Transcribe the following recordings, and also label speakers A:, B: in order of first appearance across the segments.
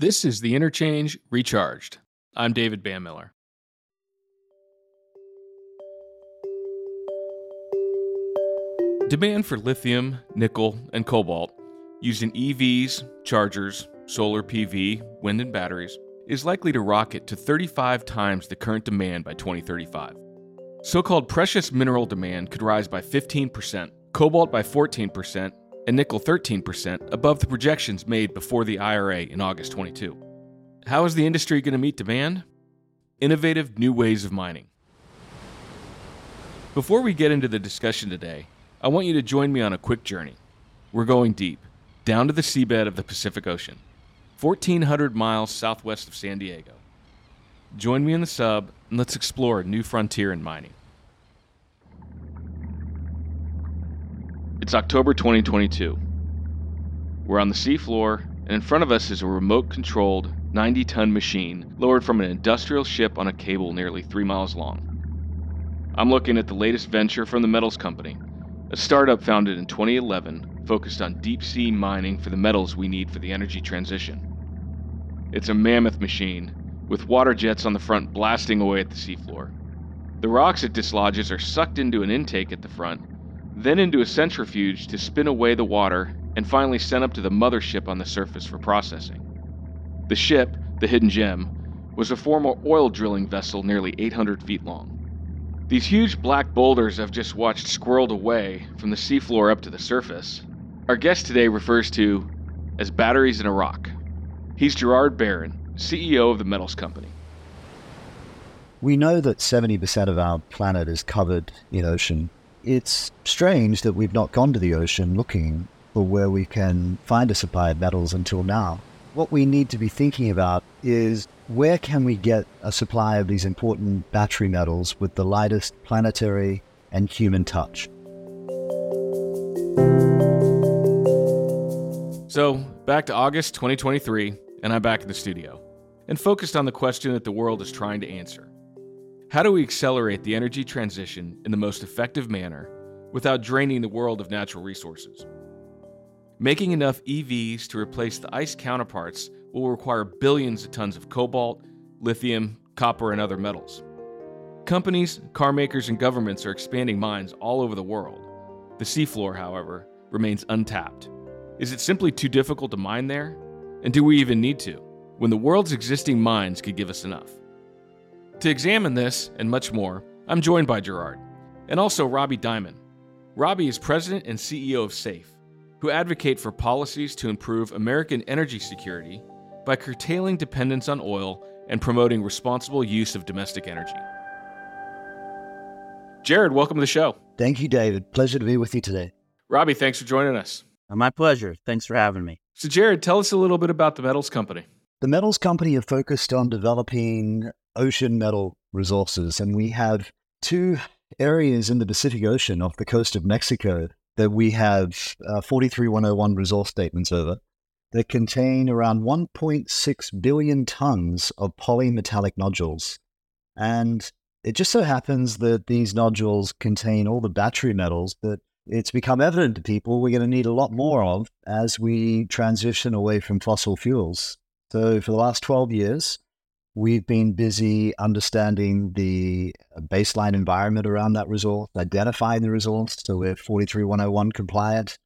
A: This is the Interchange Recharged. I'm David Banmiller. Demand for lithium, nickel, and cobalt used in EVs, chargers, solar PV, wind, and batteries is likely to rocket to 35 times the current demand by 2035. So called precious mineral demand could rise by 15%, cobalt by 14%, and nickel 13% above the projections made before the IRA in August 22. How is the industry going to meet demand? Innovative new ways of mining. Before we get into the discussion today, I want you to join me on a quick journey. We're going deep, down to the seabed of the Pacific Ocean, 1,400 miles southwest of San Diego. Join me in the sub and let's explore a new frontier in mining. It's October 2022. We're on the seafloor, and in front of us is a remote controlled 90 ton machine lowered from an industrial ship on a cable nearly three miles long. I'm looking at the latest venture from the Metals Company, a startup founded in 2011 focused on deep sea mining for the metals we need for the energy transition. It's a mammoth machine, with water jets on the front blasting away at the seafloor. The rocks it dislodges are sucked into an intake at the front, then into a centrifuge to spin away the water, and finally sent up to the mothership on the surface for processing. The ship, the Hidden Gem, was a former oil drilling vessel nearly 800 feet long. These huge black boulders I've just watched squirreled away from the seafloor up to the surface, our guest today refers to as batteries in a rock. He's Gerard Barron, CEO of the Metals Company.
B: We know that 70% of our planet is covered in ocean. It's strange that we've not gone to the ocean looking for where we can find a supply of metals until now. What we need to be thinking about is where can we get a supply of these important battery metals with the lightest planetary and human touch?
A: So, back to August 2023, and I'm back in the studio, and focused on the question that the world is trying to answer How do we accelerate the energy transition in the most effective manner without draining the world of natural resources? Making enough EVs to replace the ICE counterparts will require billions of tons of cobalt, lithium, copper, and other metals. Companies, car makers, and governments are expanding mines all over the world. The seafloor, however, remains untapped. Is it simply too difficult to mine there? And do we even need to, when the world's existing mines could give us enough? To examine this and much more, I'm joined by Gerard, and also Robbie Diamond. Robbie is president and CEO of SAFE, who advocate for policies to improve American energy security by curtailing dependence on oil and promoting responsible use of domestic energy. Gerard, welcome to the show.
B: Thank you, David. Pleasure to be with you today.
A: Robbie, thanks for joining us.
C: My pleasure. Thanks for having me.
A: So, Gerard, tell us a little bit about the Metals Company.
B: The Metals Company are focused on developing ocean metal resources, and we have two areas in the Pacific Ocean off the coast of Mexico that we have uh, 43101 resource statements over that contain around 1.6 billion tons of polymetallic nodules. And it just so happens that these nodules contain all the battery metals that it's become evident to people we're going to need a lot more of as we transition away from fossil fuels. So, for the last 12 years, we've been busy understanding the uh, baseline environment around that resource, identifying the resource. So, we're 43101 compliant.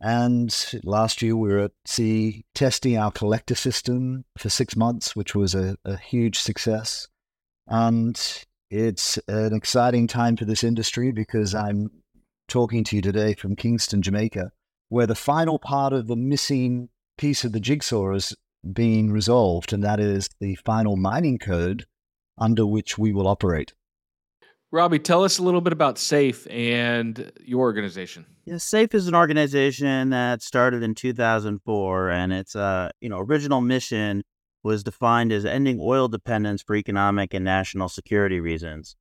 B: And last year, we were at sea testing our collector system for six months, which was a, a huge success. And it's an exciting time for this industry because I'm talking to you today from Kingston, Jamaica, where the final part of the missing piece of the jigsaw is being resolved, and that is the final mining code under which we will operate.
A: Robbie, tell us a little bit about SAFE and your organization.
C: Yeah, SAFE is an organization that started in 2004, and its uh, you know original mission was defined as ending oil dependence for economic and national security reasons.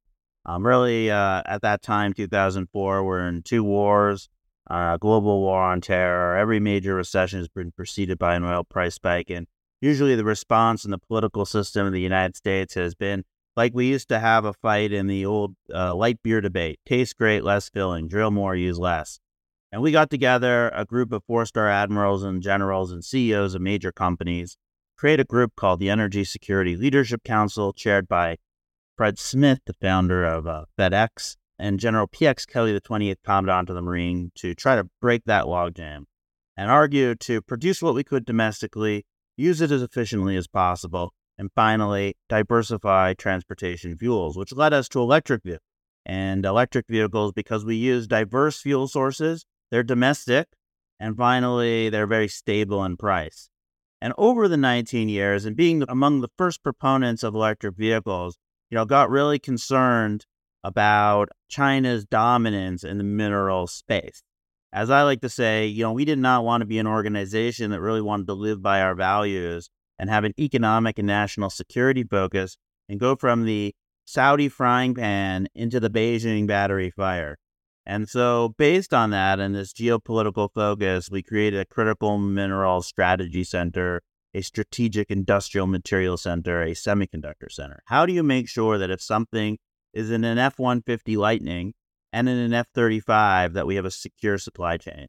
C: Um, really, uh, at that time, 2004, we're in two wars, uh, global war on terror. Every major recession has been preceded by an oil price spike. And usually the response in the political system of the United States has been like we used to have a fight in the old uh, light beer debate taste great, less filling, drill more, use less. And we got together a group of four star admirals and generals and CEOs of major companies create a group called the Energy Security Leadership Council, chaired by Fred Smith, the founder of uh, FedEx, and General P.X. Kelley, the 28th Commandant of the Marine, to try to break that logjam and argue to produce what we could domestically, use it as efficiently as possible, and finally, diversify transportation fuels, which led us to electric vehicles. And electric vehicles, because we use diverse fuel sources, they're domestic, and finally, they're very stable in price. And over the 19 years, and being among the first proponents of electric vehicles, you know, got really concerned about China's dominance in the mineral space. As I like to say, you know, we did not want to be an organization that really wanted to live by our values and have an economic and national security focus and go from the Saudi frying pan into the Beijing battery fire. And so, based on that and this geopolitical focus, we created a critical mineral strategy center, a strategic industrial material center, a semiconductor center. How do you make sure that if something is in an F 150 Lightning and in an F 35, that we have a secure supply chain?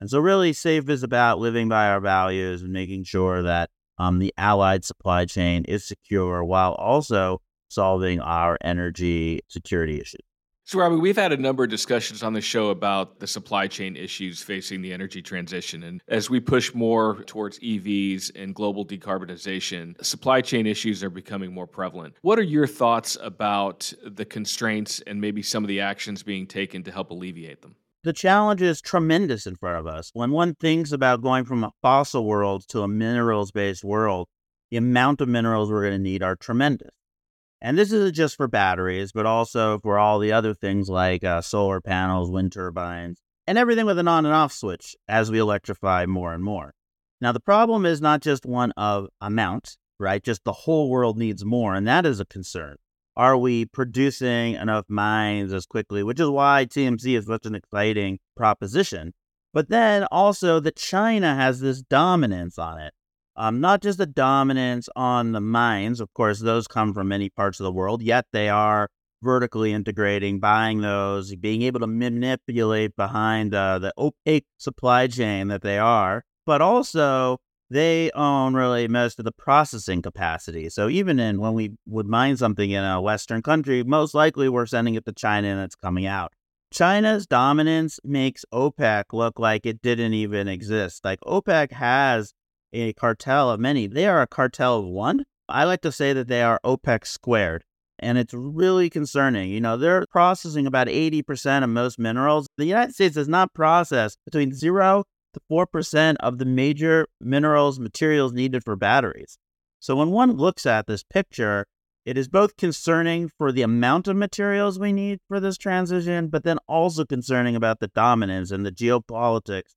C: And so, really, SAFE is about living by our values and making sure that um, the allied supply chain is secure while also solving our energy security issues.
A: So, Robbie, we've had a number of discussions on the show about the supply chain issues facing the energy transition. And as we push more towards EVs and global decarbonization, supply chain issues are becoming more prevalent. What are your thoughts about the constraints and maybe some of the actions being taken to help alleviate them?
C: the challenge is tremendous in front of us. When one thinks about going from a fossil world to a minerals based world, the amount of minerals we're going to need are tremendous. And this isn't just for batteries, but also for all the other things like uh, solar panels, wind turbines, and everything with an on and off switch as we electrify more and more. Now, the problem is not just one of amount, right? Just the whole world needs more, and that is a concern are we producing enough mines as quickly, which is why TMC is such an exciting proposition. But then also that China has this dominance on it. Um, not just the dominance on the mines, of course, those come from many parts of the world, yet they are vertically integrating, buying those, being able to manipulate behind uh, the opaque supply chain that they are, but also they own really most of the processing capacity. So even in when we would mine something in a Western country, most likely we're sending it to China and it's coming out. China's dominance makes OPEC look like it didn't even exist. Like OPEC has a cartel of many. They are a cartel of one. I like to say that they are OPEC squared. And it's really concerning. You know, they're processing about 80% of most minerals. The United States does not process between zero to 4% of the major minerals, materials needed for batteries. So when one looks at this picture, it is both concerning for the amount of materials we need for this transition, but then also concerning about the dominance and the geopolitics.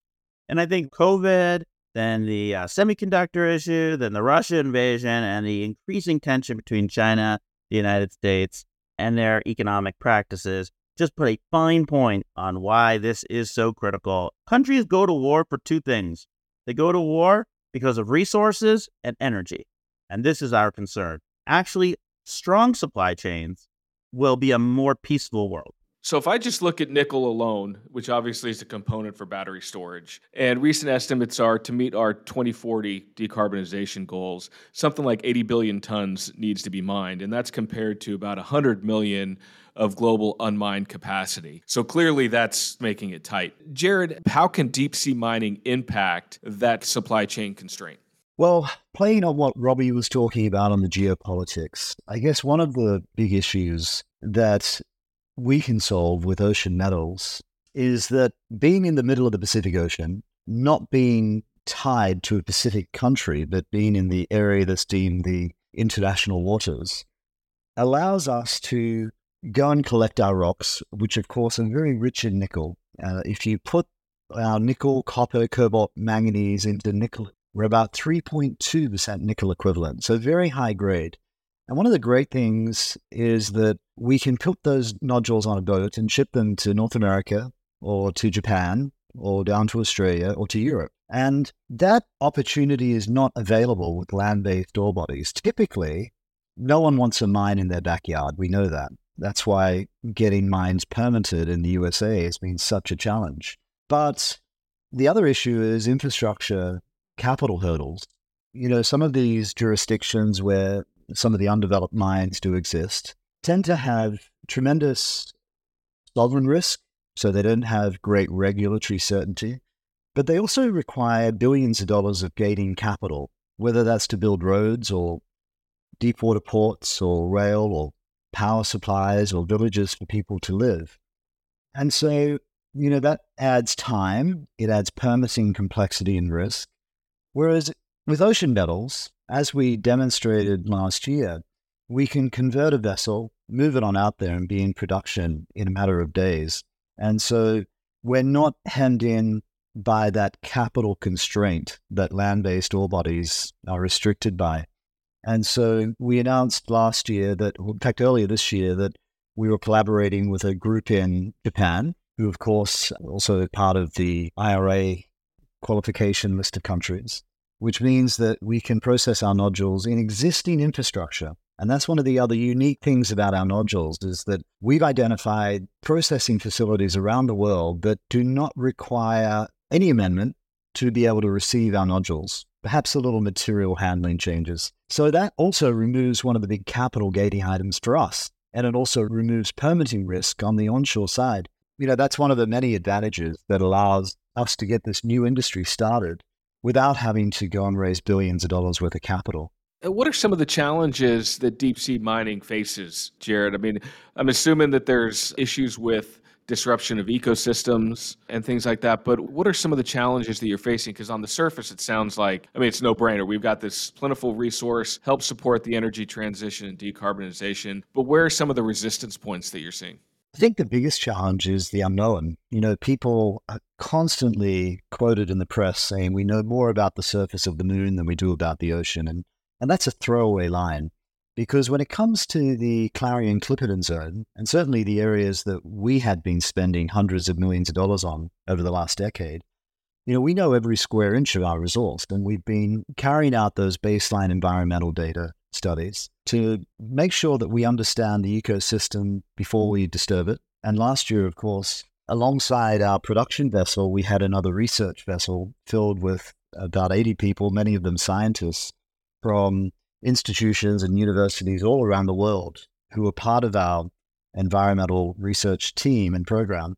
C: And I think COVID, then the uh, semiconductor issue, then the Russia invasion, and the increasing tension between China, the United States, and their economic practices just put a fine point on why this is so critical. Countries go to war for two things they go to war because of resources and energy. And this is our concern. Actually, strong supply chains will be a more peaceful world.
A: So if I just look at nickel alone, which obviously is a component for battery storage, and recent estimates are to meet our 2040 decarbonization goals, something like 80 billion tons needs to be mined, and that's compared to about 100 million of global unmined capacity. So clearly that's making it tight. Gerard, how can deep sea mining impact that supply chain constraint?
B: Well, playing on what Robbie was talking about on the geopolitics, I guess one of the big issues that we can solve with ocean metals is that being in the middle of the Pacific Ocean, not being tied to a Pacific country, but being in the area that's deemed the international waters, allows us to go and collect our rocks, which of course are very rich in nickel. Uh, if you put our nickel, copper, cobalt, manganese into nickel, we're about 3.2% nickel equivalent, so very high grade. And one of the great things is that we can put those nodules on a boat and ship them to North America or to Japan or down to Australia or to Europe. And that opportunity is not available with land based ore bodies. Typically, no one wants a mine in their backyard. We know that. That's why getting mines permitted in the USA has been such a challenge. But the other issue is infrastructure capital hurdles. you know, some of these jurisdictions where some of the undeveloped mines do exist tend to have tremendous sovereign risk. So they don't have great regulatory certainty, but they also require billions of dollars of gating capital, whether that's to build roads or deep water ports or rail or power supplies or villages for people to live. And so, you know, that adds time, it adds permitting complexity and risk. Whereas with ocean metals, as we demonstrated last year, we can convert a vessel, move it on out there, and be in production in a matter of days. And so we're not hemmed in by that capital constraint that land based ore bodies are restricted by. And so we announced last year that, in fact, earlier this year, that we were collaborating with a group in Japan, who, of course, also part of the IRA qualification list of countries, which means that we can process our nodules in existing infrastructure. And that's one of the other unique things about our nodules is that we've identified processing facilities around the world that do not require any amendment to be able to receive our nodules perhaps a little material handling changes. So that also removes one of the big capital gating items for us. And it also removes permitting risk on the onshore side. You know, that's one of the many advantages that allows us to get this new industry started without having to go and raise billions of dollars worth of capital.
A: Uh, what are some of the challenges that deep sea mining faces, Gerard? I mean, I'm assuming that there's issues with disruption of ecosystems and things like that. But what are some of the challenges that you're facing? Because on the surface, it sounds like, I mean, it's no brainer. We've got this plentiful resource, help support the energy transition and decarbonization. But where are some of the resistance points that you're seeing?
B: I think the biggest challenge is the unknown. You know, people are constantly quoted in the press saying we know more about the surface of the moon than we do about the ocean. And, and that's a throwaway line. Because when it comes to the Clarion Clipperton zone, and certainly the areas that we had been spending hundreds of millions of dollars on over the last decade, you know, we know every square inch of our resource, and we've been carrying out those baseline environmental data studies to make sure that we understand the ecosystem before we disturb it. And last year, of course, alongside our production vessel, we had another research vessel filled with about 80 people, many of them scientists from institutions and universities all around the world who were part of our environmental research team and program,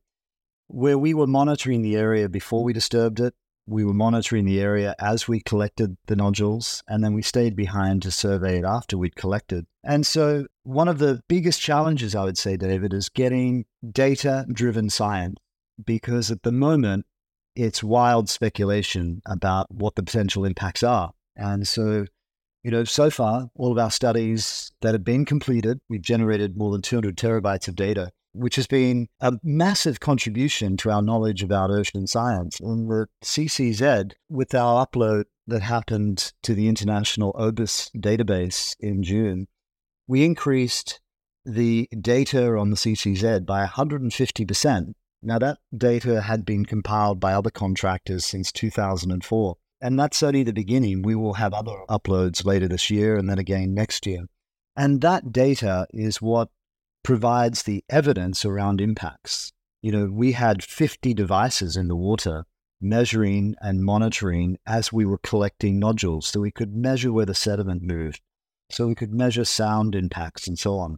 B: where we were monitoring the area before we disturbed it. We were monitoring the area as we collected the nodules, and then we stayed behind to survey it after we'd collected. And so, one of the biggest challenges, I would say, David, is getting data driven science, because at the moment, it's wild speculation about what the potential impacts are. And so, you know, so far, all of our studies that have been completed, we've generated more than 200 terabytes of data, which has been a massive contribution to our knowledge about ocean science. And the CCZ, with our upload that happened to the International OBIS database in June, we increased the data on the CCZ by 150%. Now, that data had been compiled by other contractors since 2004. And that's only the beginning. We will have other uploads later this year and then again next year. And that data is what provides the evidence around impacts. You know, we had 50 devices in the water measuring and monitoring as we were collecting nodules. So we could measure where the sediment moved. So we could measure sound impacts and so on.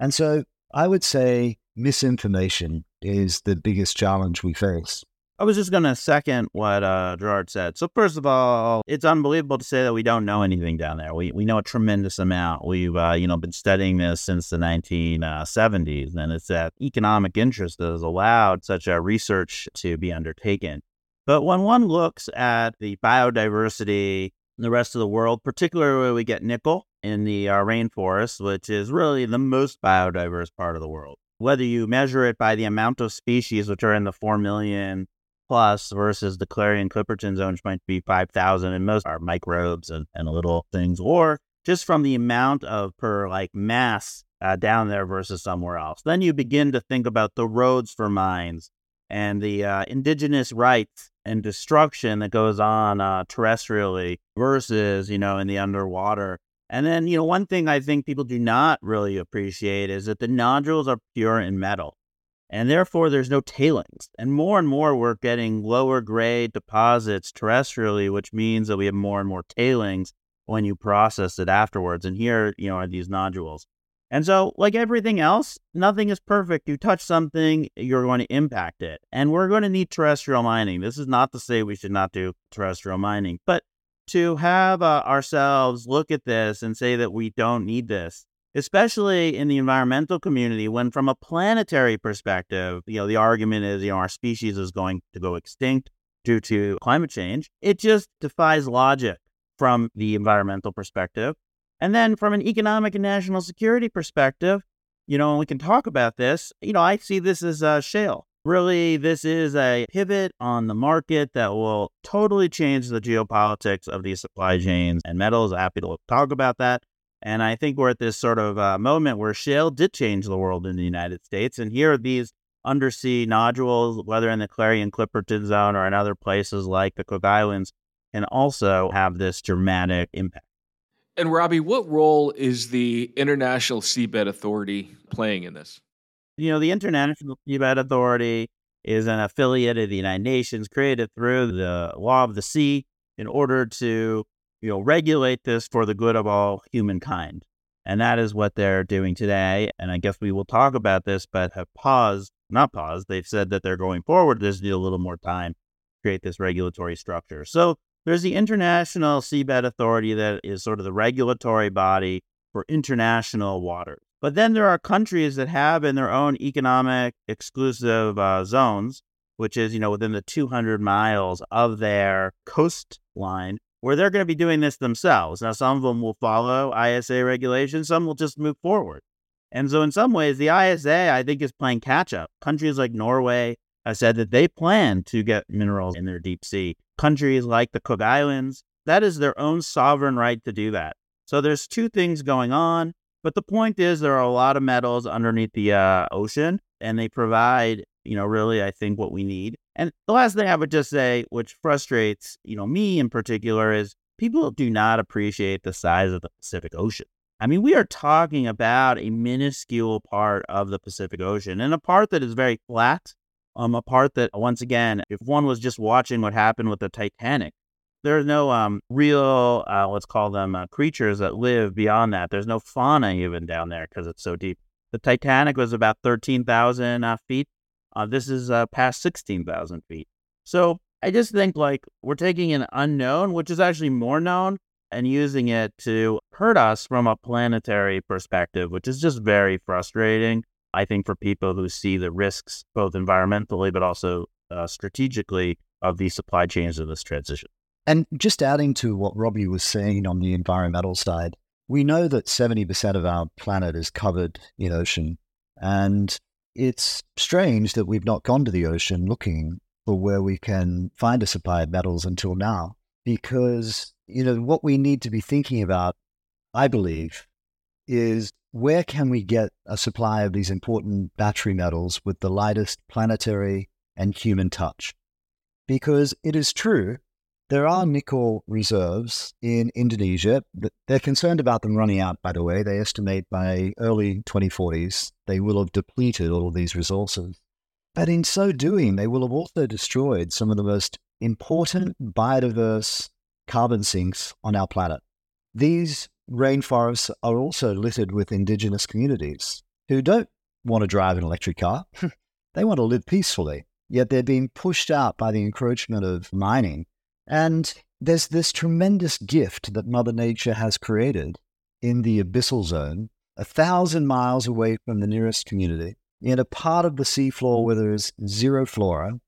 B: And so I would say misinformation is the biggest challenge we face.
C: I was just going to second what uh, Gerard said. So, first of all, it's unbelievable to say that we don't know anything down there. We, we know a tremendous amount. We've uh, you know been studying this since the 1970s, and it's that economic interest that has allowed such a research to be undertaken. But when one looks at the biodiversity in the rest of the world, particularly where we get nickel in the uh, rainforest, which is really the most biodiverse part of the world, whether you measure it by the amount of species, which are in the 4 million plus versus the Clarion Clipperton zone, which might be 5,000, and most are microbes and, and little things, or just from the amount of per like mass uh, down there versus somewhere else. Then you begin to think about the roads for mines and the uh, indigenous rights and destruction that goes on uh, terrestrially versus, you know, in the underwater. And then, you know, one thing I think people do not really appreciate is that the nodules are pure in metal. And therefore, there's no tailings. And more and more, we're getting lower grade deposits terrestrially, which means that we have more and more tailings when you process it afterwards. And here, you know, are these nodules. And so, like everything else, nothing is perfect. You touch something, you're going to impact it. And we're going to need terrestrial mining. This is not to say we should not do terrestrial mining, but to have uh, ourselves look at this and say that we don't need this, especially in the environmental community, when from a planetary perspective, you know, the argument is, you know, our species is going to go extinct due to climate change. It just defies logic from the environmental perspective. And then from an economic and national security perspective, you know, and we can talk about this, you know, I see this as a shale. Really, this is a pivot on the market that will totally change the geopolitics of these supply chains and metals. Happy to talk about that. And I think we're at this sort of uh, moment where shale did change the world in the United States. And here are these undersea nodules, whether in the Clarion Clipperton Zone or in other places like the Cook Islands, can also have this dramatic impact.
A: And Robbie, what role is the International Seabed Authority playing in this?
C: You know, the International Seabed Authority is an affiliate of the United Nations created through the law of the sea in order to, you know, regulate this for the good of all humankind. And that is what they're doing today. And I guess we will talk about this, but have paused, not paused. They've said that they're going forward. There's a little more time to create this regulatory structure. So there's the International Seabed Authority that is sort of the regulatory body for international waters. But then there are countries that have in their own economic exclusive uh, zones, which is, you know, within the 200 miles of their coastline, where they're going to be doing this themselves. Now, some of them will follow ISA regulations, some will just move forward. And so, in some ways, the ISA, I think, is playing catch up. Countries like Norway have said that they plan to get minerals in their deep sea countries like the Cook Islands. That is their own sovereign right to do that. So there's two things going on. But the point is, there are a lot of metals underneath the uh, ocean, and they provide, you know, really, I think what we need. And the last thing I would just say, which frustrates, you know, me in particular, is people do not appreciate the size of the Pacific Ocean. I mean, we are talking about a minuscule part of the Pacific Ocean and a part that is very flat um, a part that, once again, if one was just watching what happened with the Titanic, there's no um, real, uh, let's call them uh, creatures that live beyond that. There's no fauna even down there because it's so deep. The Titanic was about 13,000 uh, feet. Uh, this is uh, past 16,000 feet. So I just think like we're taking an unknown, which is actually more known, and using it to hurt us from a planetary perspective, which is just very frustrating. I think for people who see the risks, both environmentally but also uh, strategically, of these supply chains of this transition.
B: And just adding to what Robbie was saying on the environmental side, we know that 70% of our planet is covered in ocean. And it's strange that we've not gone to the ocean looking for where we can find a supply of metals until now. Because, you know, what we need to be thinking about, I believe, is where can we get a supply of these important battery metals with the lightest planetary and human touch? Because it is true, there are nickel reserves in Indonesia. They're concerned about them running out, by the way. They estimate by early 2040s they will have depleted all of these resources. But in so doing, they will have also destroyed some of the most important biodiverse carbon sinks on our planet. These rainforests are also littered with indigenous communities who don't want to drive an electric car. they want to live peacefully, yet they're being pushed out by the encroachment of mining. And there's this tremendous gift that Mother Nature has created in the abyssal zone, a thousand miles away from the nearest community, in a part of the seafloor where there is zero flora,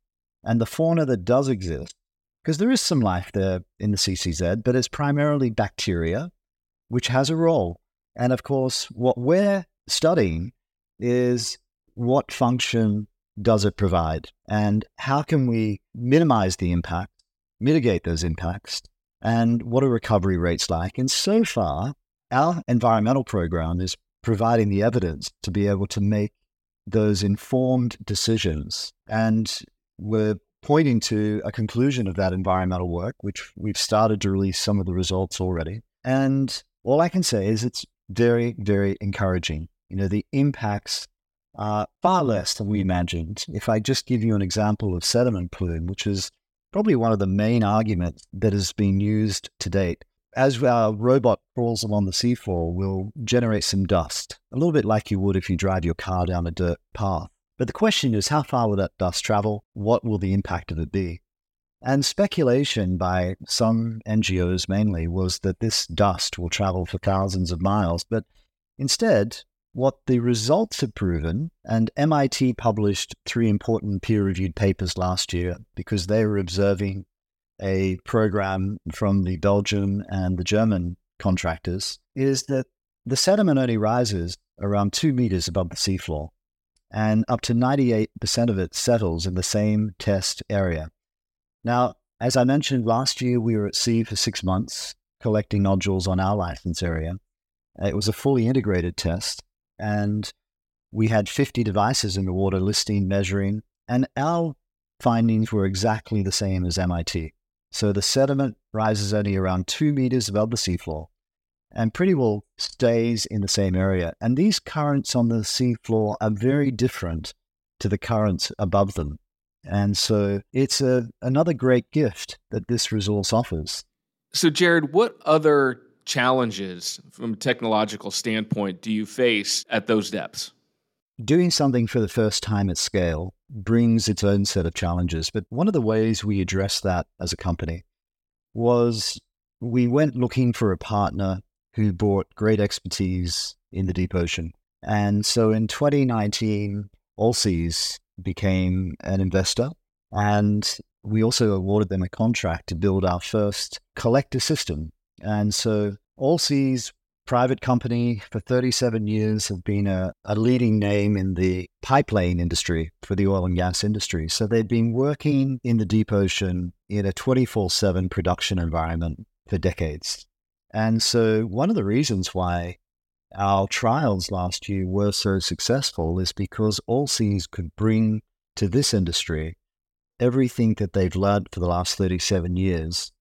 B: and the fauna that does exist, because there is some life there in the CCZ, but it's primarily bacteria which has a role. And of course, what we're studying is what function does it provide and how can we minimize the impact, mitigate those impacts, and what are recovery rates like. And so far, our environmental program is providing the evidence to be able to make those informed decisions. And we're pointing to a conclusion of that environmental work, which we've started to release some of the results already. And all I can say is it's very, very encouraging. You know, the impacts are far less than we imagined. If I just give you an example of sediment plume, which is probably one of the main arguments that has been used to date. As our robot crawls along the seafloor, we'll generate some dust, a little bit like you would if you drive your car down a dirt path. But the question is, how far will that dust travel? What will the impact of it be? And speculation by some NGOs mainly was that this dust will travel for thousands of miles. But instead, what the results have proven, and MIT published three important peer reviewed papers last year because they were observing a program from the Belgian and the German contractors, is that the sediment only rises around two meters above the seafloor, and up to 98% of it settles in the same test area. Now, as I mentioned last year, we were at sea for six months collecting nodules on our license area. It was a fully integrated test and we had 50 devices in the water listing, measuring, and our findings were exactly the same as MIT. So the sediment rises only around two meters above the seafloor and pretty well stays in the same area. And these currents on the seafloor are very different to the currents above them. And so it's a, another great gift that this resource offers.
A: So, Gerard, what other challenges from a technological standpoint do you face at those depths?
B: Doing something for the first time at scale brings its own set of challenges. But one of the ways we addressed that as a company was we went looking for a partner who brought great expertise in the deep ocean. And so in 2019, Allseas became an investor. And we also awarded them a contract to build our first collector system and so Allseas private company for 37 years have been a, a, leading name in the pipeline industry for the oil and gas industry. So they've been working in the deep ocean in a 24 7 production environment for decades. And so one of the reasons why our trials last year were so successful is because Allseas could bring to this industry everything that they've learned for the last 37 years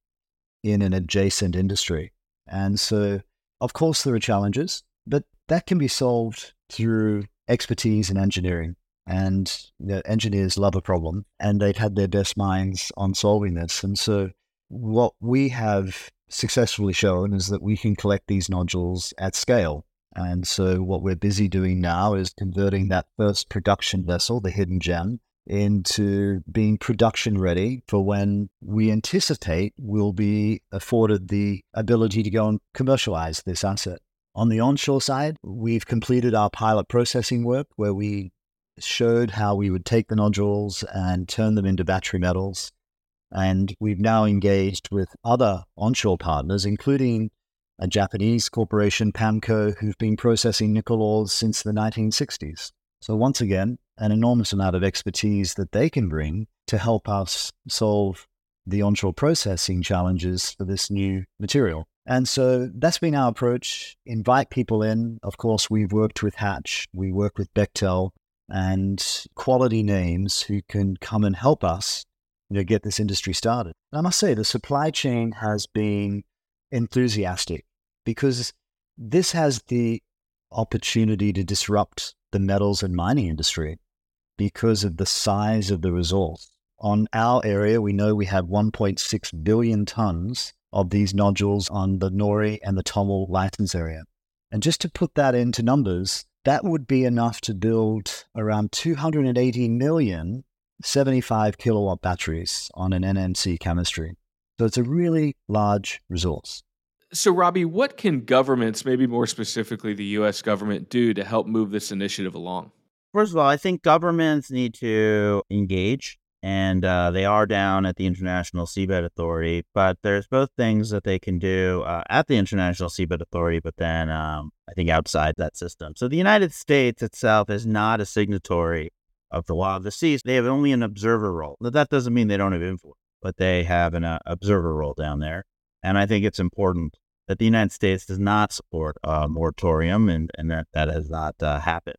B: in an adjacent industry. And so, of course, there are challenges, but that can be solved through expertise in engineering. And you know, engineers love a problem, and they've had their best minds on solving this. And so, what we have successfully shown is that we can collect these nodules at scale. And so, what we're busy doing now is converting that first production vessel, the Hidden Gem, into being production ready for when we anticipate we'll be afforded the ability to go and commercialize this asset. On the onshore side, we've completed our pilot processing work where we showed how we would take the nodules and turn them into battery metals. And we've now engaged with other onshore partners, including a Japanese corporation, PAMCO, who've been processing nickel ores since the 1960s. So, once again, an enormous amount of expertise that they can bring to help us solve the onshore processing challenges for this new material. And so that's been our approach. Invite people in. Of course, we've worked with Hatch, we work with Bechtel, and quality names who can come and help us you know, get this industry started. And I must say, the supply chain has been enthusiastic because this has the opportunity to disrupt the metals and mining industry because of the size of the resource. On our area, we know we have 1.6 billion tons of these nodules on the NORI and the TOML license area. And just to put that into numbers, that would be enough to build around 280 million 75 kilowatt batteries on an NMC chemistry. So it's a really large resource.
A: So, Robbie, what can governments, maybe more specifically the US government, do to help move this initiative along?
C: First of all, I think governments need to engage, and uh, they are down at the International Seabed Authority. But there's both things that they can do uh, at the International Seabed Authority, but then um, I think outside that system. So the United States itself is not a signatory of the law of the seas. They have only an observer role. That doesn't mean they don't have influence, but they have an uh, observer role down there. And I think it's important that the United States does not support a moratorium, and, and that that has not uh, happened.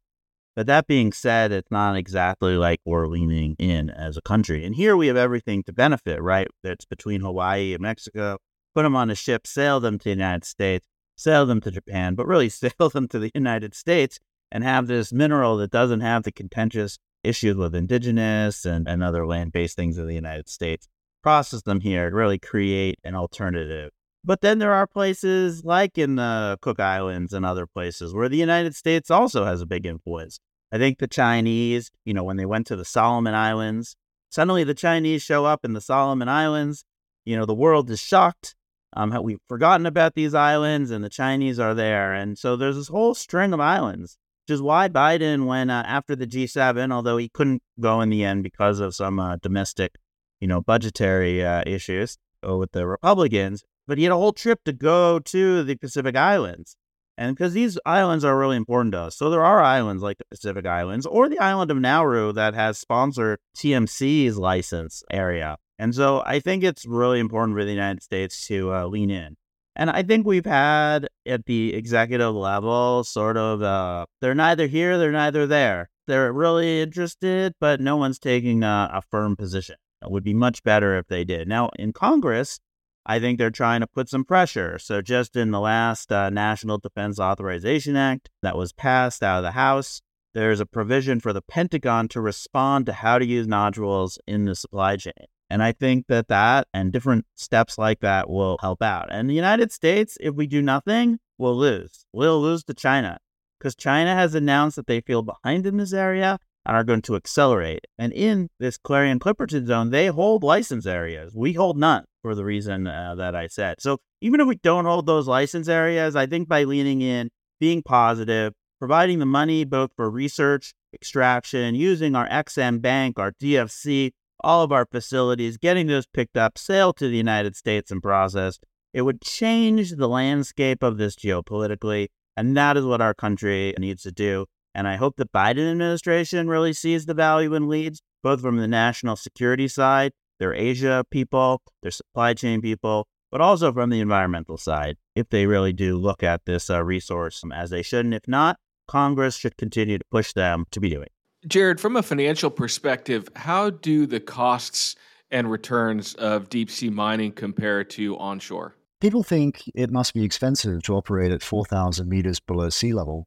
C: But that being said, it's not exactly like we're leaning in as a country. And here we have everything to benefit, right? That's between Hawaii and Mexico. Put them on a ship, sail them to the United States, sail them to Japan, but really sail them to the United States and have this mineral that doesn't have the contentious issues with indigenous and, and other land based things in the United States, process them here to really create an alternative. But then there are places like in the Cook Islands and other places where the United States also has a big influence. I think the Chinese, you know, when they went to the Solomon Islands, suddenly the Chinese show up in the Solomon Islands. You know, the world is shocked. Um, we've forgotten about these islands, and the Chinese are there, and so there's this whole string of islands, which is why Biden, when uh, after the G7, although he couldn't go in the end because of some uh, domestic, you know, budgetary uh, issues uh, with the Republicans, but he had a whole trip to go to the Pacific Islands. And because these islands are really important to us. So there are islands like the Pacific Islands or the island of Nauru that has sponsored TMC's license area. And so I think it's really important for the United States to uh, lean in. And I think we've had at the executive level sort of, uh, they're neither here, they're neither there. They're really interested, but no one's taking a, a firm position. It would be much better if they did. Now, in Congress, I think they're trying to put some pressure. So, just in the last uh, National Defense Authorization Act that was passed out of the House, there's a provision for the Pentagon to respond to how to use nodules in the supply chain. And I think that that and different steps like that will help out. And the United States, if we do nothing, will lose. We'll lose to China because China has announced that they feel behind in this area and are going to accelerate. And in this Clarion Clipperton zone, they hold license areas. We hold none for the reason uh, that I said. So even if we don't hold those license areas, I think by leaning in, being positive, providing the money both for research, extraction, using our Ex-Im Bank, our DFC, all of our facilities, getting those picked up, sailed to the United States and processed, it would change the landscape of this geopolitically. And that is what our country needs to do. And I hope the Biden administration really sees the value in leads, both from the national security side, their Asia people, their supply chain people, but also from the environmental side, if they really do look at this uh, resource as they should. And if not, Congress should continue to push them to be doing.
A: Gerard, from a financial perspective, how do the costs and returns of deep sea mining compare to onshore?
B: People think it must be expensive to operate at 4,000 meters below sea level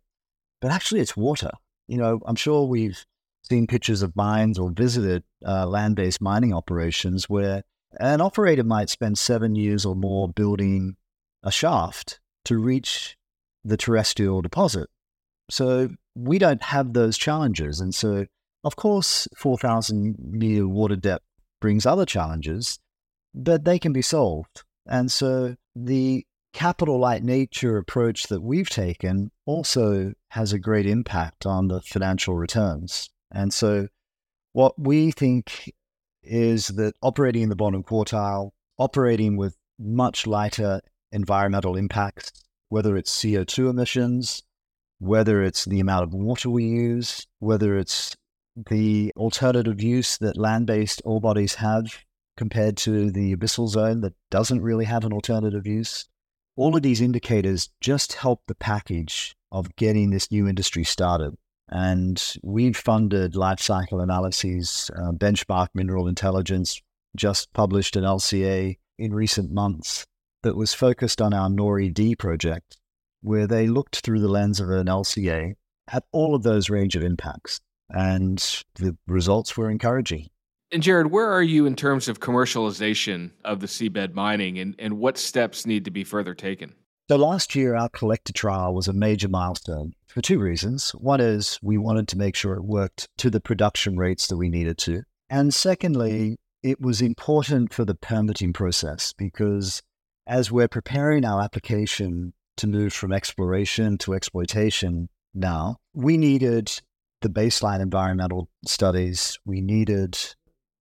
B: but actually it's water. You know, I'm sure we've seen pictures of mines or visited uh, land based mining operations where an operator might spend seven years or more building a shaft to reach the terrestrial deposit. So we don't have those challenges. And so, of course, 4,000 meter water depth brings other challenges, but they can be solved. And so the capital light nature approach that we've taken also has a great impact on the financial returns. And so, what we think is that operating in the bottom quartile, operating with much lighter environmental impacts, whether it's CO2 emissions, whether it's the amount of water we use, whether it's the alternative use that land based ore bodies have compared to the abyssal zone that doesn't really have an alternative use, all of these indicators just help the package of getting this new industry started. And we've funded life cycle analyses. Uh, Benchmark Mineral Intelligence just published an LCA in recent months that was focused on our NORI-D project, where they looked through the lens of an LCA at all of those range of impacts. And the results were encouraging.
A: And Gerard, where are you in terms of commercialization of the seabed mining and, and what steps need to be further taken?
B: So last year, our collector trial was a major milestone for two reasons. One is we wanted to make sure it worked to the production rates that we needed to. And secondly, it was important for the permitting process because as we're preparing our application to move from exploration to exploitation now, we needed the baseline environmental studies. We needed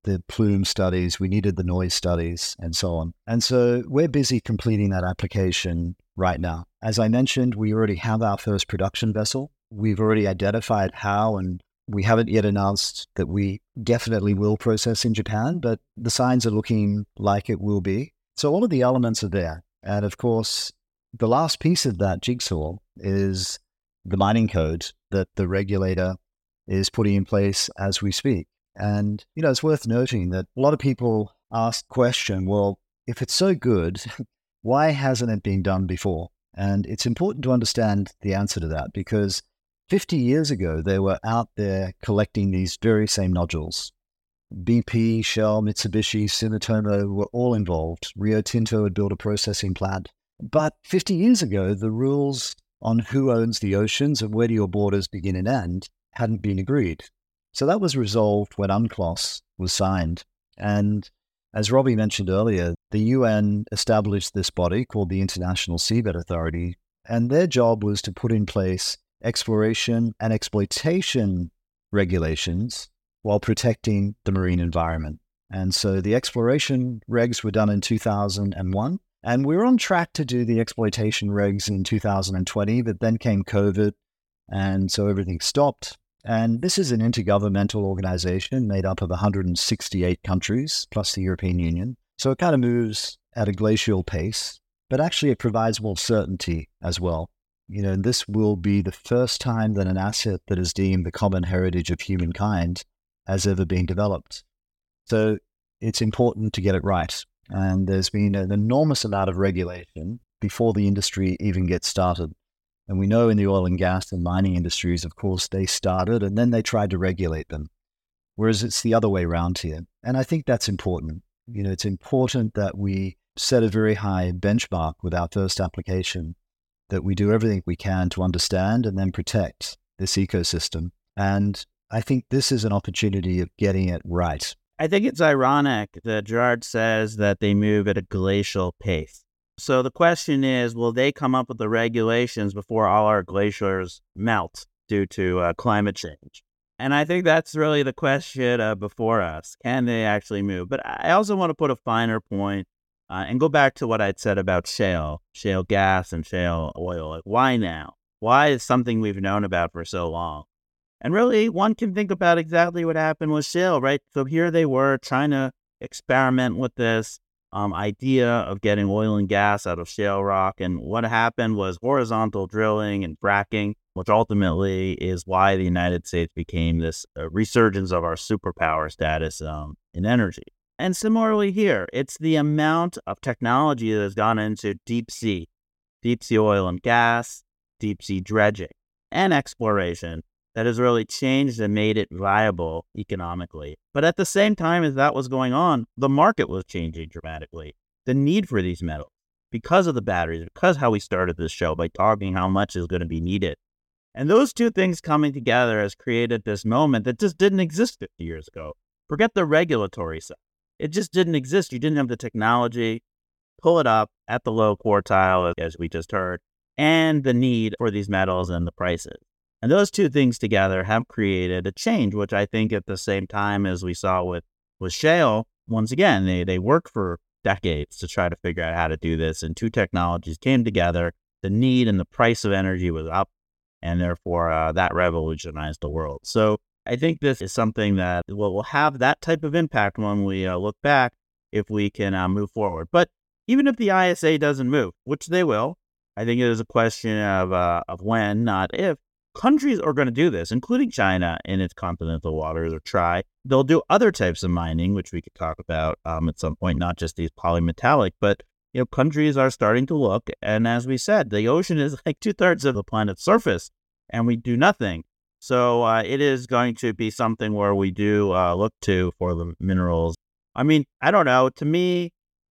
B: the plume studies, we needed the noise studies, and so on. And so we're busy completing that application right now. As I mentioned, we already have our first production vessel. We've already identified how, and we haven't yet announced that we definitely will process in Japan, but the signs are looking like it will be. So all of the elements are there. And of course, the last piece of that jigsaw is the mining code that the regulator is putting in place as we speak. And, you know, it's worth noting that a lot of people ask question, well, if it's so good, why hasn't it been done before? And it's important to understand the answer to that because 50 years ago, they were out there collecting these very same nodules. BP, Shell, Mitsubishi, Sumitomo were all involved. Rio Tinto had built a processing plant. But 50 years ago, the rules on who owns the oceans and where do your borders begin and end hadn't been agreed. So that was resolved when UNCLOS was signed. And as Robbie mentioned earlier, the UN established this body called the International Seabed Authority, and their job was to put in place exploration and exploitation regulations while protecting the marine environment. And so the exploration regs were done in 2001. And we were on track to do the exploitation regs in 2020, but then came COVID. And so everything stopped. And this is an intergovernmental organization made up of 168 countries plus the European Union. So it kind of moves at a glacial pace, but actually it provides more certainty as well. You know, this will be the first time that an asset that is deemed the common heritage of humankind has ever been developed. So it's important to get it right. And there's been an enormous amount of regulation before the industry even gets started. And we know in the oil and gas and mining industries, of course, they started and then they tried to regulate them. Whereas it's the other way around here. And I think that's important. You know, it's important that we set a very high benchmark with our first application, that we do everything we can to understand and then protect this ecosystem. And I think this is an opportunity of getting it right.
C: I think it's ironic that Gerard says that they move at a glacial pace. So the question is, will they come up with the regulations before all our glaciers melt due to uh, climate change? And I think that's really the question uh, before us. Can they actually move? But I also want to put a finer point, uh, and go back to what I'd said about shale, shale gas and shale oil. Like, why now? Why is something we've known about for so long? And really, one can think about exactly what happened with shale, right? So here they were trying to experiment with this um, idea of getting oil and gas out of shale rock. And what happened was horizontal drilling and fracking, which ultimately is why the United States became this uh, resurgence of our superpower status um, in energy. And similarly here, it's the amount of technology that has gone into deep sea, deep sea oil and gas, deep sea dredging, and exploration that has really changed and made it viable economically. But at the same time as that was going on, the market was changing dramatically. The need for these metals, because of the batteries, because how we started this show by talking how much is going to be needed. And those two things coming together has created this moment that just didn't exist 50 years ago. Forget the regulatory side. It just didn't exist. You didn't have the technology, pull it up at the low quartile, as we just heard, and the need for these metals and the prices. And those two things together have created a change, which I think at the same time as we saw with, with shale, once again, they, they worked for decades to try to figure out how to do this. And two technologies came together. The need and the price of energy was up. And therefore, uh, that revolutionized the world. So I think this is something that will, will have that type of impact when we uh, look back if we can uh, move forward. But even if the ISA doesn't move, which they will, I think it is a question of, uh, of when, not if countries are going to do this, including China in its continental waters, or try. They'll do other types of mining, which we could talk about um, at some point, not just these polymetallic, but you know, countries are starting to look. And as we said, the ocean is like two thirds of the planet's surface, and we do nothing. So uh, it is going to be something where we do uh, look to for the minerals. I mean, I don't know. To me,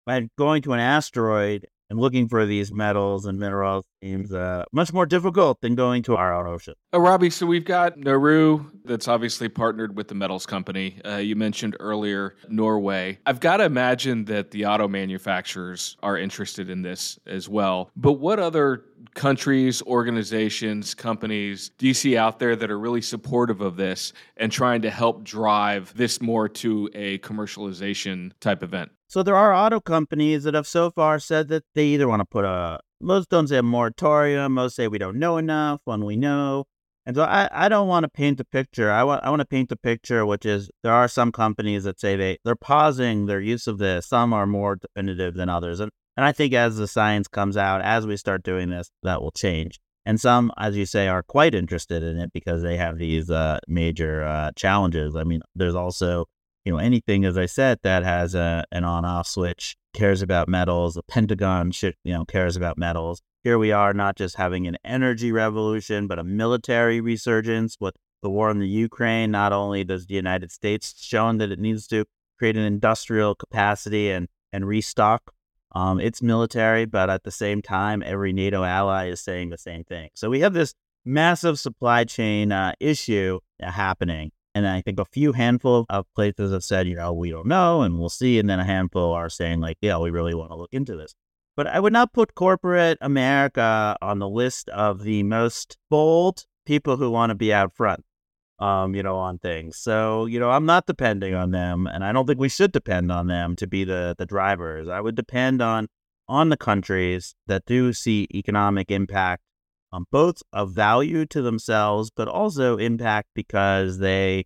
C: by going to an asteroid and looking for these metals and minerals seems uh, much more difficult than going to our own ocean.
A: Oh, Robbie, so we've got Nauru that's obviously partnered with the metals company. Uh, you mentioned earlier Norway. I've got to imagine that the auto manufacturers are interested in this as well. But what other countries, organizations, companies see out there that are really supportive of this and trying to help drive this more to a commercialization type event?
C: So there are auto companies that have so far said that they either want to put a most don't say a moratorium, most say we don't know enough when we know. And so I, I don't want to paint a picture. I want I want to paint a picture which is there are some companies that say they, they're pausing their use of this. Some are more definitive than others. And and I think as the science comes out, as we start doing this, that will change. And some, as you say, are quite interested in it because they have these uh, major uh, challenges. I mean, there's also you know anything as i said that has a, an on off switch cares about metals. The Pentagon, should, you know, cares about metals. Here we are, not just having an energy revolution, but a military resurgence with the war in the Ukraine. Not only does the United States shown that it needs to create an industrial capacity and and restock um, its military, but at the same time, every NATO ally is saying the same thing. So we have this massive supply chain uh, issue uh, happening. And I think a few handful of places have said, you know, we don't know and we'll see. And then a handful are saying, like, yeah, we really want to look into this. But I would not put corporate America on the list of the most bold people who want to be out front, um, you know, on things. So, you know, I'm not depending on them. And I don't think we should depend on them to be the, the drivers. I would depend on on the countries that do see economic impact um, both of value to themselves, but also impact because they,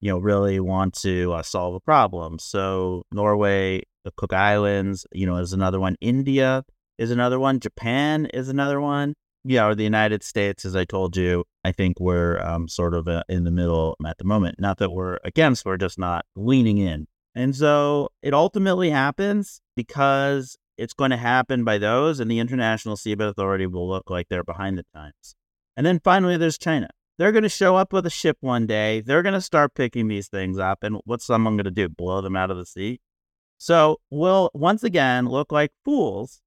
C: you know, really want to uh, solve a problem. So Norway, the Cook Islands, you know, is another one. India is another one. Japan is another one. Yeah, or the United States, as I told you, I think we're um, sort of uh, in the middle at the moment. Not that we're against, we're just not leaning in. And so it ultimately happens because it's going to happen by those, and the International Seabed Authority will look like they're behind the times. And then finally, there's China. They're going to show up with a ship one day. They're going to start picking these things up. And what's someone going to do? Blow them out of the sea? So we'll once again look like fools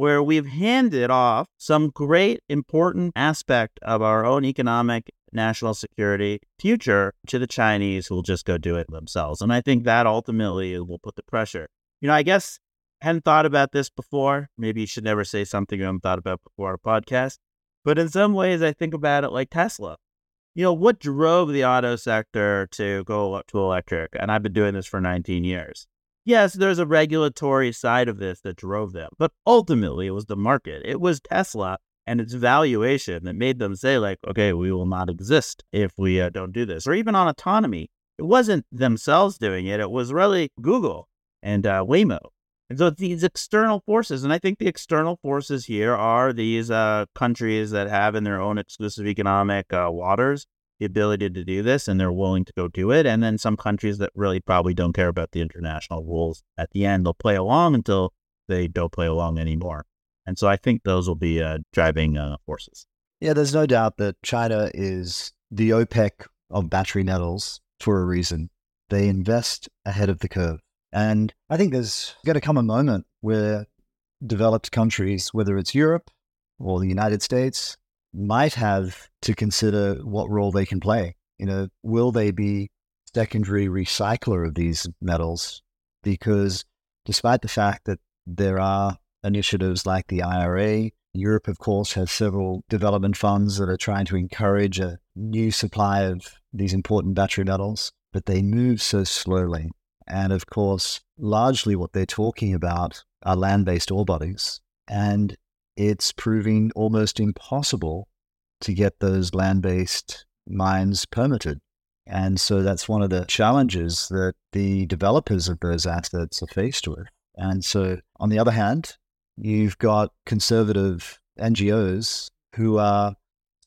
C: where we've handed off some great important aspect of our own economic national security future to the Chinese who will just go do it themselves. And I think that ultimately will put the pressure. You know, I guess hadn't thought about this before. Maybe you should never say something you haven't thought about before a podcast. But in some ways, I think about it like Tesla. You know, what drove the auto sector to go to electric? And I've been doing this for 19 years. Yes, there's a regulatory side of this that drove them, but ultimately it was the market. It was Tesla and its valuation that made them say, like, okay, we will not exist if we uh, don't do this. Or even on autonomy, it wasn't themselves doing it, it was really Google and uh, Waymo and so these external forces, and I think the external forces here are these uh, countries that have in their own exclusive economic uh, waters the ability to do this, and they're willing to go do it. And then some countries that really probably don't care about the international rules. At the end, they'll play along until they don't play along anymore. And so I think those will be uh, driving uh, forces.
B: Yeah, there's no doubt that China is the OPEC of battery metals for a reason. They invest ahead of the curve. And I think there's going to come a moment where developed countries, whether it's Europe or the United States, might have to consider what role they can play. You know, will they be secondary recycler of these metals? Because despite the fact that there are initiatives like the IRA, Europe, of course, has several development funds that are trying to encourage a new supply of these important battery metals, but they move so slowly. And of course, largely what they're talking about are land based ore bodies. And it's proving almost impossible to get those land based mines permitted. And so that's one of the challenges that the developers of those assets are faced with. And so, on the other hand, you've got conservative NGOs who are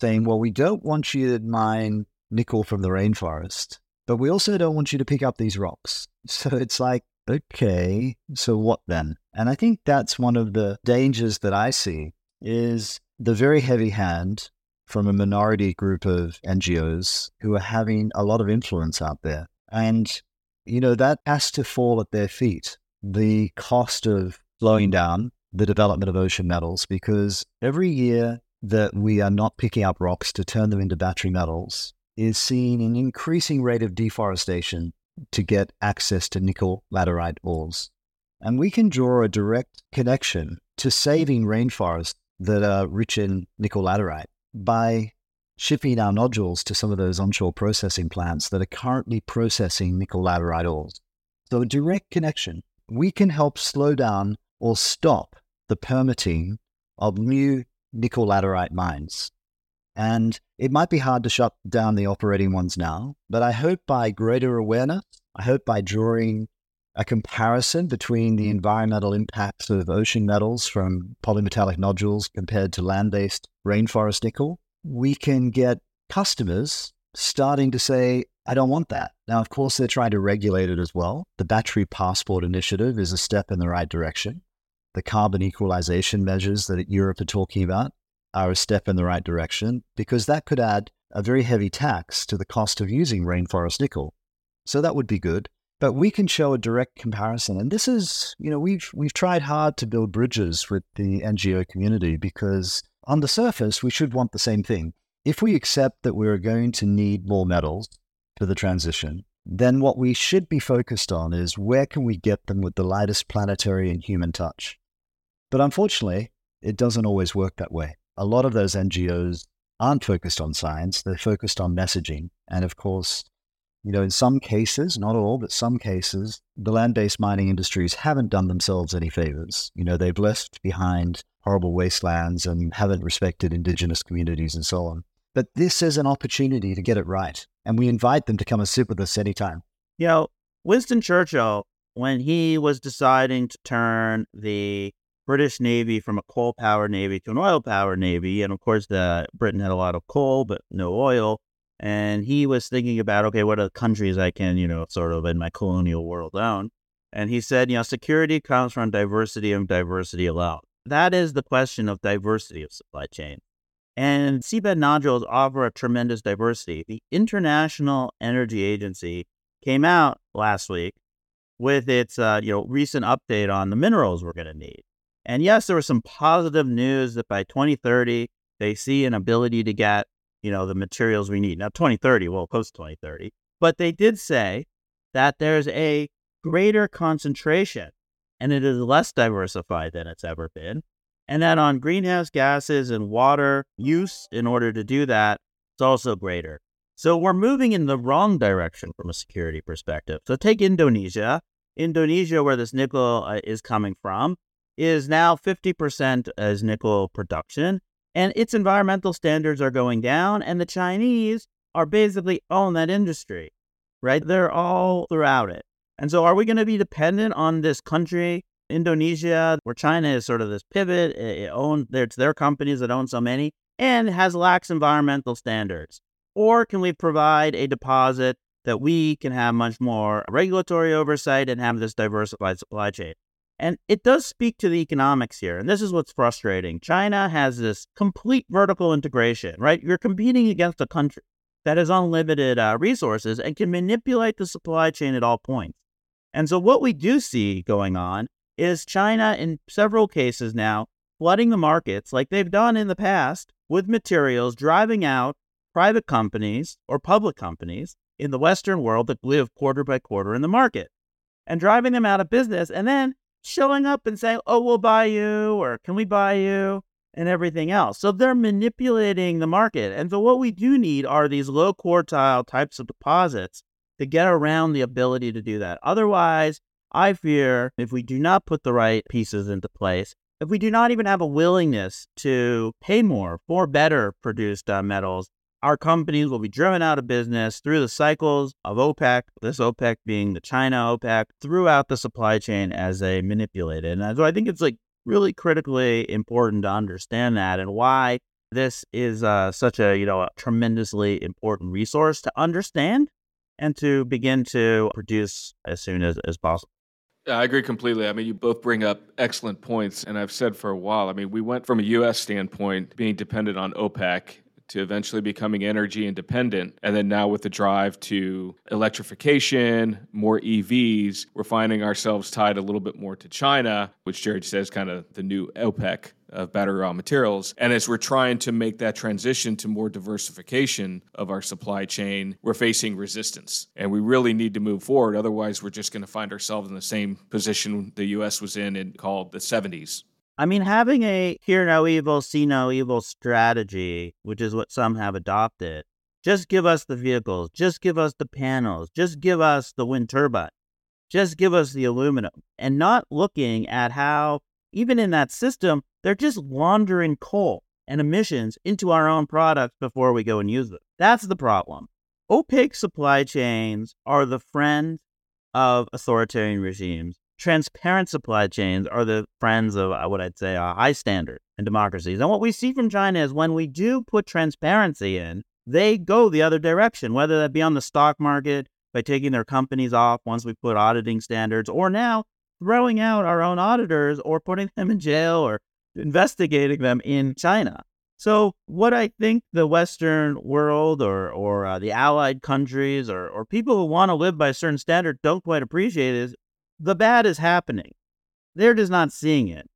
B: saying, well, we don't want you to mine nickel from the rainforest. But we also don't want you to pick up these rocks. So it's like, okay, so what then? And I think that's one of the dangers that I see is the very heavy hand from a minority group of NGOs who are having a lot of influence out there. And, you know, that has to fall at their feet. The cost of slowing down the development of ocean metals, because every year that we are not picking up rocks to turn them into battery metals, is seeing an increasing rate of deforestation to get access to nickel laterite ores. And we can draw a direct connection to saving rainforests that are rich in nickel laterite by shipping our nodules to some of those onshore processing plants that are currently processing nickel laterite ores. So, a direct connection. We can help slow down or stop the permitting of new nickel laterite mines. And it might be hard to shut down the operating ones now, but I hope by greater awareness, I hope by drawing a comparison between the environmental impacts of ocean metals from polymetallic nodules compared to land based rainforest nickel, we can get customers starting to say, I don't want that. Now, of course, they're trying to regulate it as well. The Battery Passport Initiative is a step in the right direction. The carbon equalization measures that Europe are talking about are a step in the right direction because that could add a very heavy tax to the cost of using rainforest nickel. So that would be good. But we can show a direct comparison. And this is, you know, we've we've tried hard to build bridges with the NGO community because on the surface we should want the same thing. If we accept that we're going to need more metals for the transition, then what we should be focused on is where can we get them with the lightest planetary and human touch. But unfortunately, it doesn't always work that way. A lot of those NGOs aren't focused on science, they're focused on messaging. And of course, you know, in some cases, not all, but some cases, the land based mining industries haven't done themselves any favors. You know, they've left behind horrible wastelands and haven't respected indigenous communities and so on. But this is an opportunity to get it right. And we invite them to come and sit with us anytime.
C: You know, Winston Churchill, when he was deciding to turn the British Navy from a coal powered navy to an oil powered navy, and of course, the Britain had a lot of coal but no oil and he was thinking about, okay, what are countries I can, you know, sort of in my colonial world own? And he said, you know, security comes from diversity and diversity alone. That is the question of diversity of supply chain. And seabed nodules offer a tremendous diversity. The International Energy Agency came out last week with its, uh, you know, recent update on the minerals we're going to need. And yes, there was some positive news that by 2030, they see an ability to get you know, the materials we need. Now, 2030, well, post 2030, but they did say that there's a greater concentration and it is less diversified than it's ever been. And that on greenhouse gases and water use in order to do that, it's also greater. So we're moving in the wrong direction from a security perspective. So take Indonesia. Indonesia, where this nickel uh, is coming from, is now 50% as nickel production and its environmental standards are going down, and the Chinese are basically own that industry, right? They're all throughout it. And so, are we going to be dependent on this country, Indonesia, where China is sort of this pivot? It owns it's their companies that own so many and has lax environmental standards. Or can we provide a deposit that we can have much more regulatory oversight and have this diversified supply chain? And it does speak to the economics here. And this is what's frustrating. China has this complete vertical integration, right? You're competing against a country that has unlimited uh, resources and can manipulate the supply chain at all points. And so, what we do see going on is China, in several cases now, flooding the markets like they've done in the past with materials, driving out private companies or public companies in the Western world that live quarter by quarter in the market and driving them out of business. And then showing up and saying, oh, we'll buy you, or can we buy you, and everything else. So they're manipulating the market. And so what we do need are these low quartile types of deposits to get around the ability to do that. Otherwise, I fear if we do not put the right pieces into place, if we do not even have a willingness to pay more for better produced uh, metals, our companies will be driven out of business through the cycles of OPEC, this OPEC being the China OPEC, throughout the supply chain as they manipulate it. And so I think it's like really critically important to understand that and why this is uh, such a you know a tremendously important resource to understand and to begin to produce as soon as, as possible.
A: I agree completely. I mean, you both bring up excellent points. And I've said for a while, I mean, we went from a U.S. standpoint being dependent on OPEC to eventually becoming energy independent. And then now with the drive to electrification, more EVs, we're finding ourselves tied a little bit more to China, which Gerard says kind of the new OPEC of battery raw materials. And as we're trying to make that transition to more diversification of our supply chain, we're facing resistance. And we really need to move forward. Otherwise, we're just going to find ourselves in the same position the US was in in called the 70s.
C: I mean, having a hear no evil, see no evil strategy, which is what some have adopted, just give us the vehicles, just give us the panels, just give us the wind turbine, just give us the aluminum, and not looking at how, even in that system, they're just laundering coal and emissions into our own products before we go and use them. That's the problem. Opaque supply chains are the friend of authoritarian regimes transparent supply chains are the friends of uh, what I'd say a high standard in democracies. And what we see from China is when we do put transparency in, they go the other direction, whether that be on the stock market by taking their companies off once we put auditing standards, or now throwing out our own auditors or putting them in jail or investigating them in China. So, what I think the Western world or, or uh, the allied countries or, or people who want to live by a certain standard don't quite appreciate is the bad is happening. They're just not seeing it.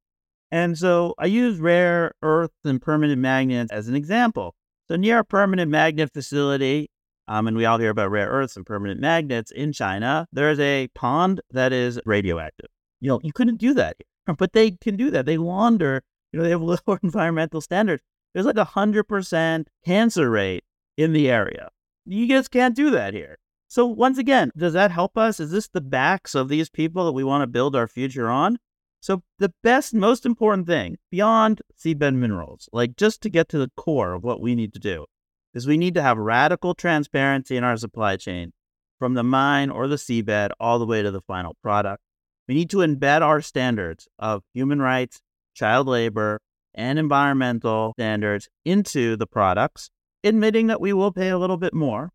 C: And so I use rare earths and permanent magnets as an example. So, near a permanent magnet facility, um, and we all hear about rare earths and permanent magnets in China, there's a pond that is radioactive. You know, you couldn't do that but they can do that. They launder, you know, they have lower environmental standards. There's like a 100% cancer rate in the area. You just can't do that here. So, once again, does that help us? Is this the backs of these people that we want to build our future on? So, the best, most important thing beyond seabed minerals, like just to get to the core of what we need to do, is we need to have radical transparency in our supply chain from the mine or the seabed all the way to the final product. We need to embed our standards of human rights, child labor, and environmental standards into the products, admitting that we will pay a little bit more.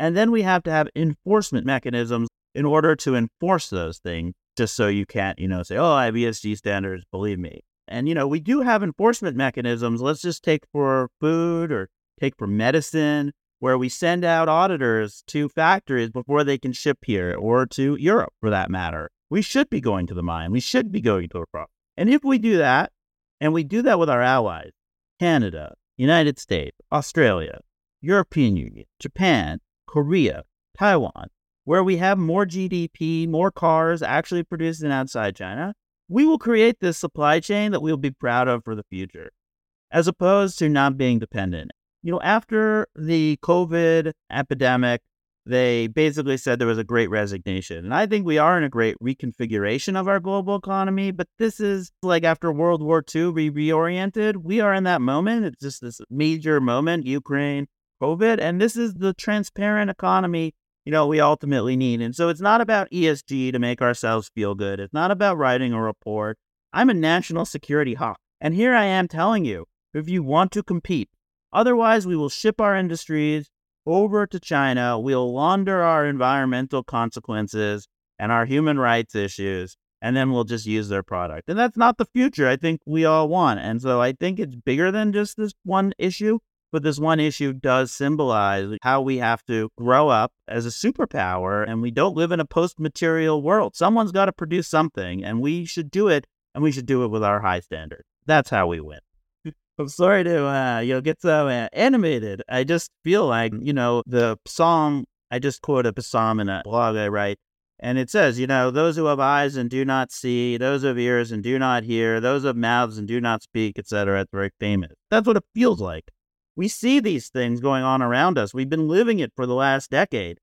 C: And then we have to have enforcement mechanisms in order to enforce those things, just so you can't, you know, say, oh, I have ESG standards, believe me. And, you know, we do have enforcement mechanisms. Let's just take for food or take for medicine, where we send out auditors to factories before they can ship here or to Europe for that matter. We should be going to the mine. We should be going to a crop. And if we do that, and we do that with our allies, Canada, United States, Australia, European Union, Japan, Korea, Taiwan, where we have more GDP, more cars actually produced in outside China, we will create this supply chain that we'll be proud of for the future, as opposed to not being dependent. You know, after the COVID epidemic, they basically said there was a great resignation. And I think we are in a great reconfiguration of our global economy, but this is like after World War II, we reoriented. We are in that moment. It's just this major moment, Ukraine, COVID, and this is the transparent economy, you know, we ultimately need. And so it's not about ESG to make ourselves feel good. It's not about writing a report. I'm a national security hawk. And here I am telling you, if you want to compete, otherwise we will ship our industries over to China, we'll launder our environmental consequences and our human rights issues, and then we'll just use their product. And that's not the future I think we all want. And so I think it's bigger than just this one issue, but this one issue does symbolize how we have to grow up as a superpower, and we don't live in a post material world. Someone's got to produce something, and we should do it, and we should do it with our high standards. That's how we win. I'm sorry to uh, you know get so uh, animated. I just feel like you know the psalm. I just quoted a psalm in a blog I write, and it says, you know, those who have eyes and do not see, those who have ears and do not hear, those who have mouths and do not speak, etc. It's very famous. That's what it feels like. We see these things going on around us. We've been living it for the last decade.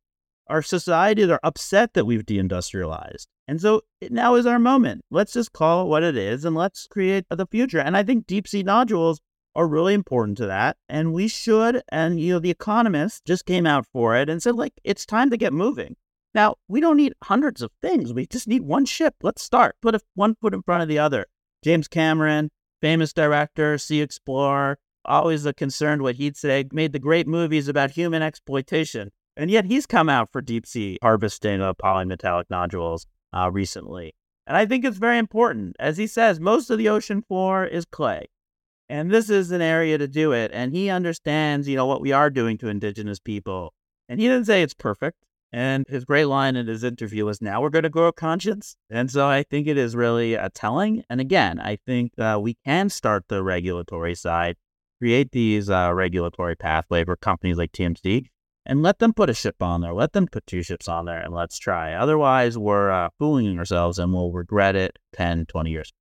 C: Our societies are upset that we've deindustrialized. And so now is our moment. Let's just call it what it is and let's create the future. And I think deep sea nodules are really important to that. And we should, and you know, the Economist just came out for it and said, like, it's time to get moving. Now, we don't need hundreds of things. We just need one ship. Let's start. Put a, one foot in front of the other. James Cameron, famous director, Sea Explorer, always a concerned what he'd say, made the great movies about human exploitation. And yet he's come out for deep sea harvesting of polymetallic nodules uh, recently. And I think it's very important. As he says, most of the ocean floor is clay. And this is an area to do it. And he understands, you know, what we are doing to indigenous people. And he didn't say it's perfect. And his great line in his interview was, now we're going to grow conscience. And so I think it is really a telling. And again, I think uh, we can start the regulatory side, create these uh, regulatory pathway for companies like TMC and let them put a ship on there. Let them put two ships on there and let's try. Otherwise, we're uh, fooling ourselves and we'll regret it 10, 20 years.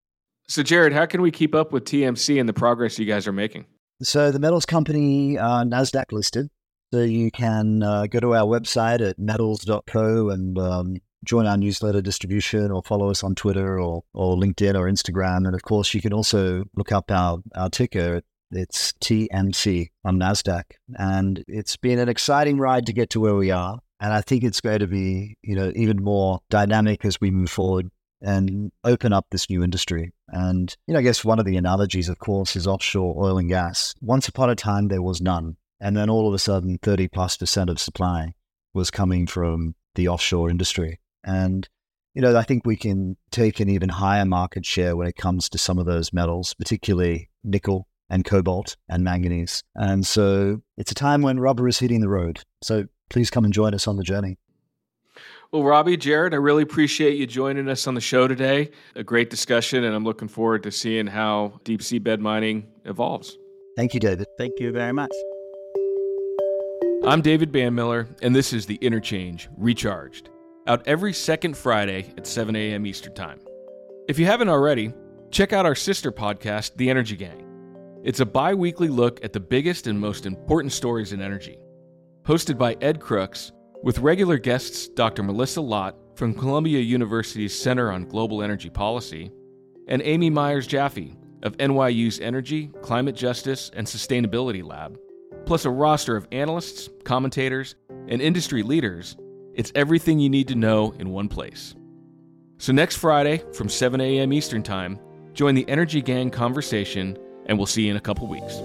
A: So, Gerard, how can we keep up with TMC and the progress you guys are making?
B: So, the metals company uh, NASDAQ listed. So, you can uh, go to our website at metals.co and um, join our newsletter distribution or follow us on Twitter or, or LinkedIn or Instagram. And of course, you can also look up our, our ticker. It's TMC on NASDAQ. And it's been an exciting ride to get to where we are. And I think it's going to be, you know, even more dynamic as we move forward and open up this new industry. And, you know, I guess one of the analogies, of course, is offshore oil and gas. Once upon a time, there was none. And then all of a sudden, 30 plus percent of supply was coming from the offshore industry. And, you know, I think we can take an even higher market share when it comes to some of those metals, particularly nickel and cobalt and manganese. And so it's a time when rubber is hitting the road. So please come and join us on the journey.
A: Well, Robbie, Gerard, I really appreciate you joining us on the show today. A great discussion, and I'm looking forward to seeing how deep sea bed mining evolves.
B: Thank you, David.
C: Thank you very much.
A: I'm David Banmiller, and this is The Interchange Recharged, out every second Friday at 7 a.m. Eastern Time. If you haven't already, check out our sister podcast, The Energy Gang. It's a bi weekly look at the biggest and most important stories in energy. Hosted by Ed Crooks, with regular guests Dr. Melissa Lott from Columbia University's Center on Global Energy Policy, and Amy Myers Jaffe of NYU's Energy, Climate Justice, and Sustainability Lab plus a roster of analysts, commentators, and industry leaders, it's everything you need to know in one place. So, next Friday from 7 a.m. Eastern Time, join the Energy Gang conversation, and we'll see you in a couple weeks.